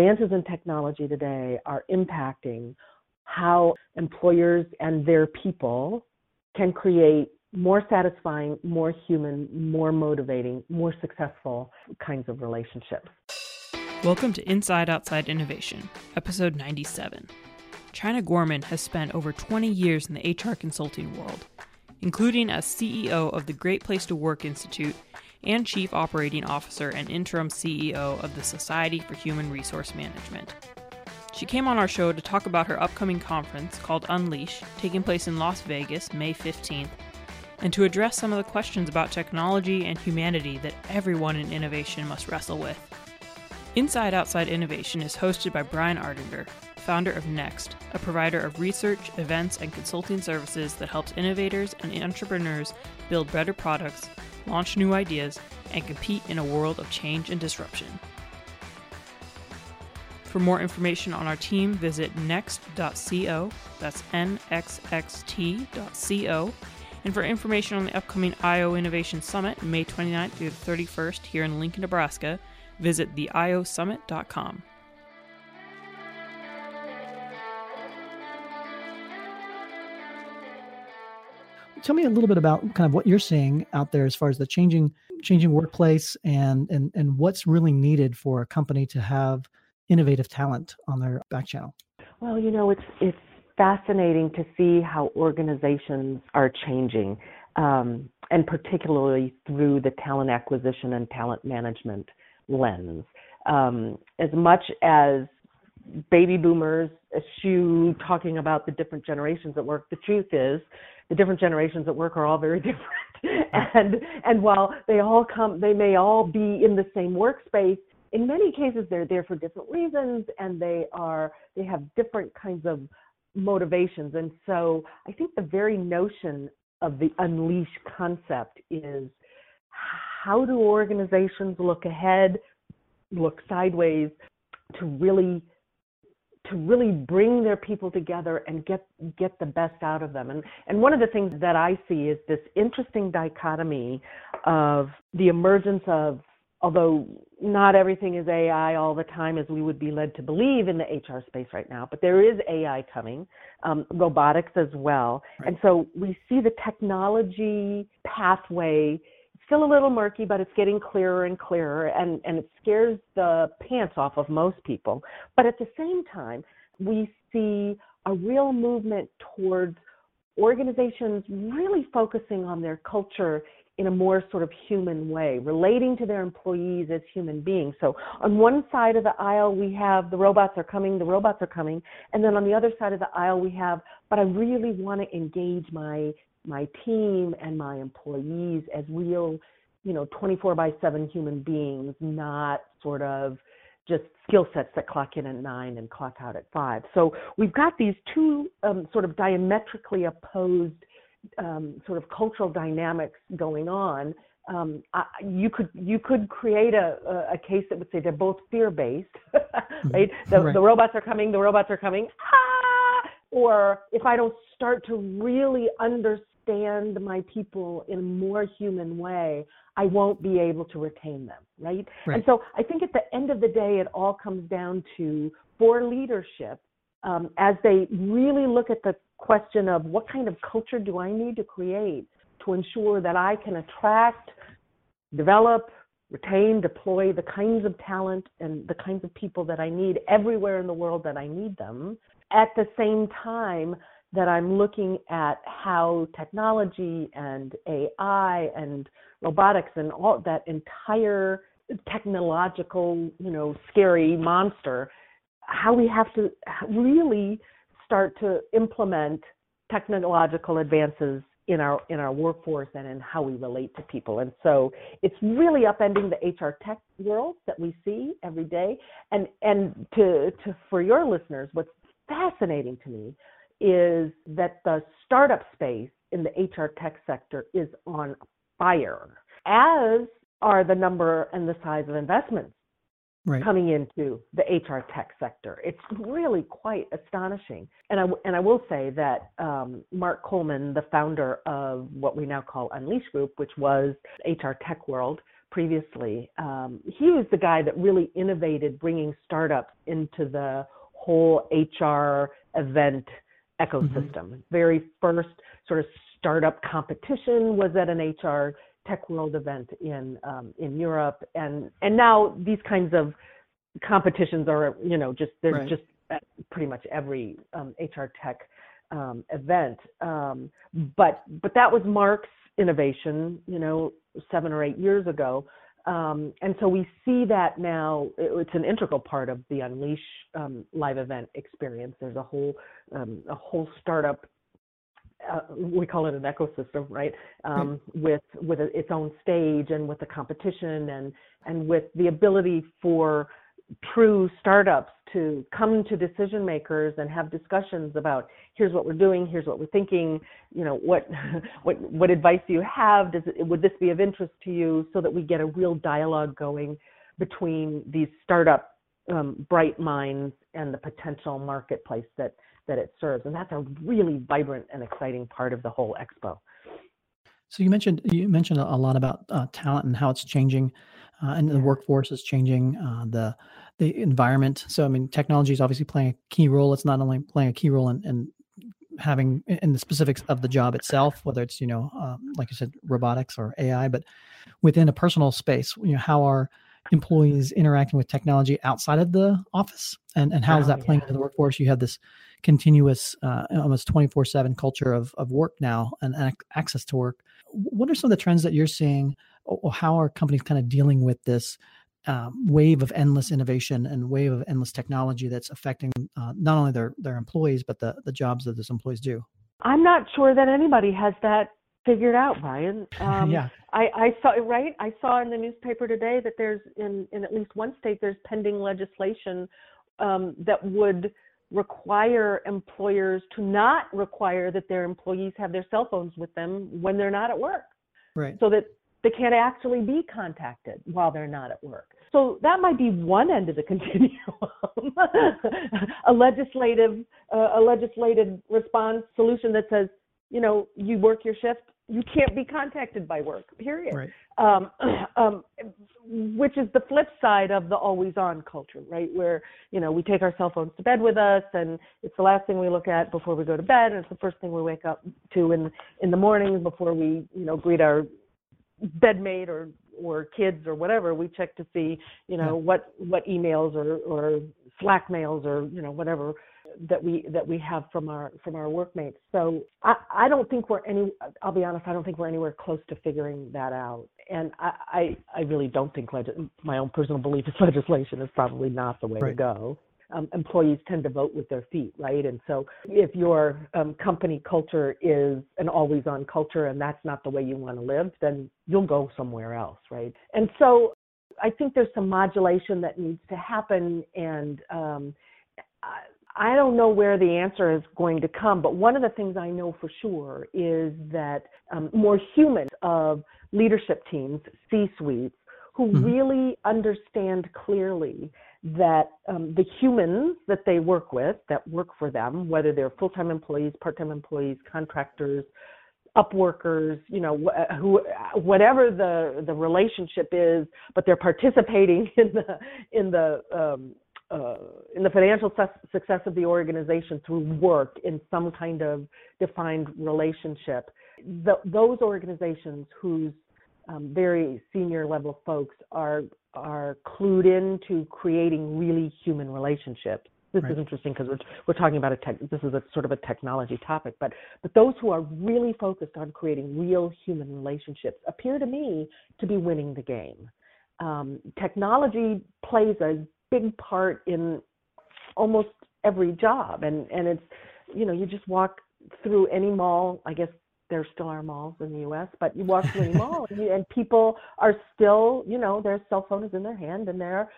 advances in technology today are impacting how employers and their people can create more satisfying, more human, more motivating, more successful kinds of relationships. Welcome to Inside Outside Innovation, episode 97. China Gorman has spent over 20 years in the HR consulting world, including as CEO of the Great Place to Work Institute and Chief Operating Officer and Interim CEO of the Society for Human Resource Management. She came on our show to talk about her upcoming conference called Unleash, taking place in Las Vegas May 15th, and to address some of the questions about technology and humanity that everyone in innovation must wrestle with. Inside Outside Innovation is hosted by Brian Ardinger, founder of Nexxt, a provider of research, events, and consulting services that helps innovators and entrepreneurs build better products, launch new ideas, and compete in a world of change and disruption. For more information on our team, visit nexxt.co, that's nxxt.co, and for information on the upcoming IO Innovation Summit, May 29th through the 31st here in Lincoln, Nebraska, visit theiosummit.com. Tell me a little bit about kind of what you're seeing out there as far as the changing changing workplace and and and what's really needed for a company to have innovative talent on their back channel. Well, you know, it's it's fascinating to see how organizations are changing, um, and particularly through the talent acquisition and talent management lens. Um, as much as baby boomers eschew talking about the different generations at work, the truth is the different generations at work are all very different. and and while they all come they may all be in the same workspace, in many cases they're there for different reasons and they are they have different kinds of motivations. And so I think the very notion of the unleash concept is how do organizations look ahead, look sideways to really to really bring their people together and get get the best out of them. And and one of the things that I see is this interesting dichotomy of the emergence of although not everything is AI all the time as we would be led to believe in the HR space right now, but there is AI coming, um, robotics as well. Right. And so we see the technology pathway still a little murky, but it's getting clearer and clearer, and, and it scares the pants off of most people. But at the same time, we see a real movement towards organizations really focusing on their culture in a more sort of human way, relating to their employees as human beings. So on one side of the aisle, we have the robots are coming, the robots are coming. And then on the other side of the aisle, we have, but I really want to engage my my team and my employees as real, you know, 24 by 7 human beings, not sort of just skill sets that clock in at nine and clock out at five. So we've got these two um, sort of diametrically opposed um, sort of cultural dynamics going on. Um, I, you could you could create a, a, case that would say they're both fear based, right? The, right? the robots are coming, the robots are coming. Ah! Or if I don't start to really understand my people in a more human way, I won't be able to retain them, right? right? And so I think at the end of the day, it all comes down to for leadership, um, as they really look at the question of what kind of culture do I need to create to ensure that I can attract, develop, retain, deploy the kinds of talent and the kinds of people that I need everywhere in the world that I need them. At the same time, that I'm looking at how technology and AI and robotics and all that entire technological, you know, scary monster, how we have to really start to implement technological advances in our in our workforce and in how we relate to people. And so it's really upending the HR tech world that we see every day. And and to to for your listeners, what's fascinating to me is that the startup space in the HR tech sector is on fire, as are the number and the size of investments right. coming into the HR tech sector. It's really quite astonishing. And I, and I will say that um, Marc Coleman, the founder of what we now call Unleash Group, which was HR tech world previously. Um, he was the guy that really innovated bringing startups into the whole HR event ecosystem. Mm-hmm. Very first sort of startup competition was at an HR Tech World event in um, in Europe, and and now these kinds of competitions are you know just they're right. just pretty much every um, HR Tech um, event. Um, but but that was Marc's innovation, you know, seven or eight years ago. Um, and so we see that now it's an integral part of the Unleash um, live event experience. There's a whole um, a whole startup. Uh, we call it an ecosystem, right? Um, with with a, its own stage and with the competition and and with the ability for true startups to come to decision makers and have discussions about here's what we're doing here's what we're thinking you know what what what advice do you have? Does it, would this be of interest to you? So that we get a real dialogue going between these startup um, bright minds and the potential marketplace that that it serves. And that's a really vibrant and exciting part of the whole expo. So you mentioned you mentioned a lot about uh, talent and how it's changing uh, and the workforce is changing. Uh, the the environment. So I mean, technology is obviously playing a key role. It's not only playing a key role in, in having in the specifics of the job itself, whether it's you know, uh, like you said, robotics or AI, but within a personal space, you know, how are employees interacting with technology outside of the office, and and how oh, is that playing into the workforce? You have this continuous, uh, almost twenty four seven culture of of work now and access to work. What are some of the trends that you're seeing? Or how are companies kind of dealing with this um, wave of endless innovation and wave of endless technology that's affecting uh, not only their their employees but the the jobs that those employees do. I'm not sure that anybody has that figured out, Brian. Um, yeah. I, I saw right. I saw in the newspaper today that there's in in at least one state there's pending legislation um, that would require employers to not require that their employees have their cell phones with them when they're not at work. Right. So that they can't actually be contacted while they're not at work. So that might be one end of the continuum, a legislative, uh, a legislative response solution that says, you know, you work your shift, you can't be contacted by work. Period. Right. Um, um, which is the flip side of the always-on culture, right? Where you know we take our cell phones to bed with us, and it's the last thing we look at before we go to bed, and it's the first thing we wake up to in in the morning before we you know greet our bedmate or or kids or whatever we check to see you know yeah. what what emails or or slack mails or you know whatever that we that we have from our from our workmates so i i don't think we're any i'll be honest i don't think we're anywhere close to figuring that out and i i, I really don't think leg- my own personal belief is legislation is probably not the way right. to go um, employees tend to vote with their feet, right? And so if your um, company culture is an always on culture and that's not the way you want to live, then you'll go somewhere else, right? And so I think there's some modulation that needs to happen. And um, I, I don't know where the answer is going to come, but one of the things I know for sure is that um, more humans of leadership teams, C suites, who mm-hmm. really understand clearly that um, the humans that they work with, that work for them, whether they're full-time employees, part-time employees, contractors, upworkers, you know, wh- who, whatever the the relationship is, but they're participating in the in the um, uh, in the financial su- success of the organization through work in some kind of defined relationship. The, those organizations whose um, very senior level folks are are clued into creating really human relationships. This right. is interesting because we're we're talking about a tech. This is a sort of a technology topic, but but those who are really focused on creating real human relationships appear to me to be winning the game. Um, technology plays a big part in almost every job, and and it's you know you just walk through any mall. I guess there still are malls in the U.S., but you walk through any mall and, you, and people are still, you know, their cell phone is in their hand and they're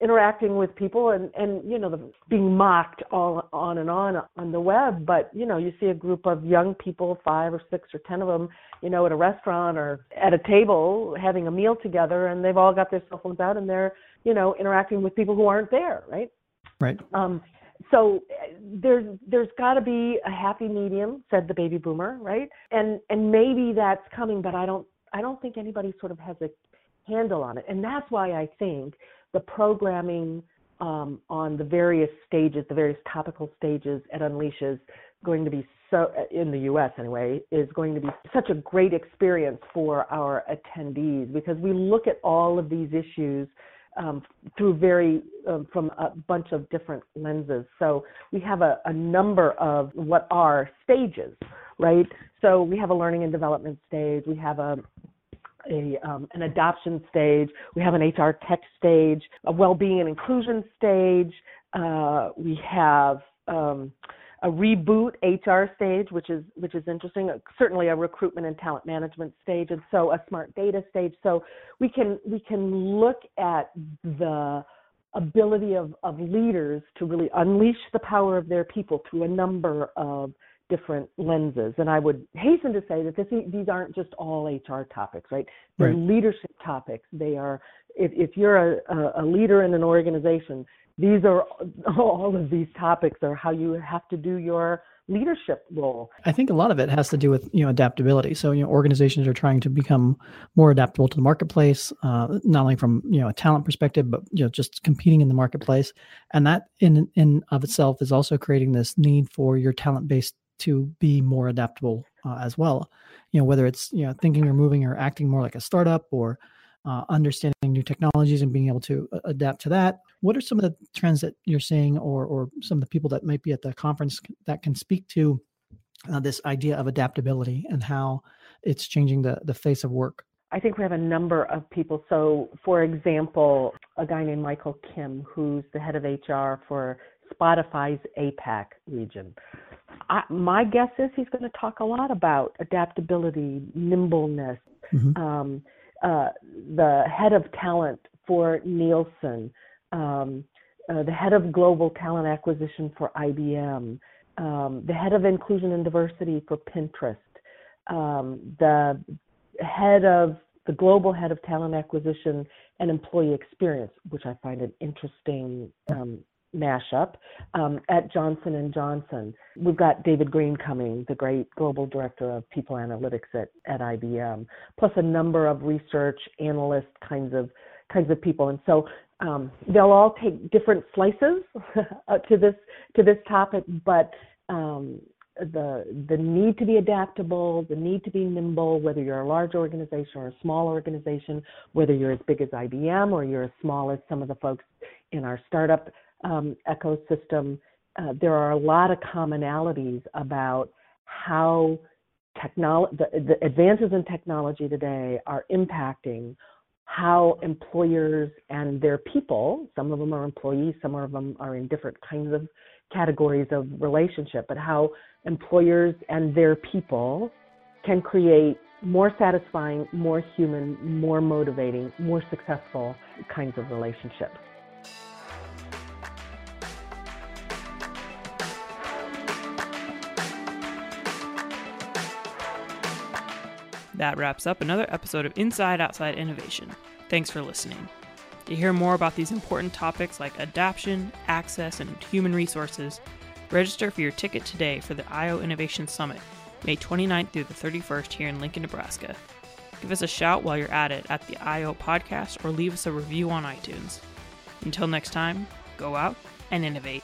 interacting with people and and you know the, being mocked all on and on on the web but you know you see a group of young people five or six or ten of them you know at a restaurant or at a table having a meal together and they've all got their cell phones out and they're you know interacting with people who aren't there right right um so there's there's got to be a happy medium said the baby boomer right and and maybe that's coming but i don't i don't think anybody sort of has a handle on it. And that's why I think the programming um, on the various stages, the various topical stages at Unleash is going to be so, in the US anyway, is going to be such a great experience for our attendees because we look at all of these issues um, through very um, from a bunch of different lenses. So we have a, a number of what are stages, right? So we have a learning and development stage. We have a a, um, an adoption stage. We have an HR tech stage, a well-being and inclusion stage. Uh, we have um, a reboot HR stage, which is which is interesting. Uh, certainly a recruitment and talent management stage, and so a smart data stage. So we can we can look at the ability of, of leaders to really unleash the power of their people through a number of different lenses. And I would hasten to say that this, these aren't just all HR topics, right? They're right. leadership topics. They are, if, if you're a, a leader in an organization, these are all of these topics are how you have to do your leadership role. I think a lot of it has to do with you know adaptability. So you know organizations are trying to become more adaptable to the marketplace, uh, not only from you know a talent perspective, but you know just competing in the marketplace, and that in in of itself is also creating this need for your talent base to be more adaptable uh, as well. You know whether it's you know thinking or moving or acting more like a startup or uh, understanding new technologies and being able to uh, adapt to that. What are some of the trends that you're seeing, or or some of the people that might be at the conference that can speak to uh, this idea of adaptability and how it's changing the the face of work? I think we have a number of people. So, for example, a guy named Michael Kim, who's the head of HR for Spotify's APAC region. I, my guess is he's going to talk a lot about adaptability, nimbleness, mm-hmm. um, uh, the head of talent for Nielsen, um, uh, the head of global talent acquisition for IBM, um, the head of inclusion and diversity for Pinterest, um, the head of the global head of talent acquisition and employee experience, which I find an interesting um, mashup um, at Johnson and Johnson. We've got David Green coming, the great global director of people analytics at, at IBM, plus a number of research analyst kinds of kinds of people. And so um, they'll all take different slices to this to this topic, but um, the the need to be adaptable, the need to be nimble, whether you're a large organization or a small organization, whether you're as big as IBM or you're as small as some of the folks in our startup um, ecosystem, uh, there are a lot of commonalities about how technolo- the, the advances in technology today are impacting how employers and their people, some of them are employees, some of them are in different kinds of categories of relationship, but how employers and their people can create more satisfying, more human, more motivating, more successful kinds of relationships. That wraps up another episode of Inside Outside Innovation. Thanks for listening. To hear more about these important topics like adaptation, access, and human resources, register for your ticket today for the IO Innovation Summit, May 29th through the 31st here in Lincoln, Nebraska. Give us a shout while you're at it at the IO podcast or leave us a review on iTunes. Until next time, go out and innovate.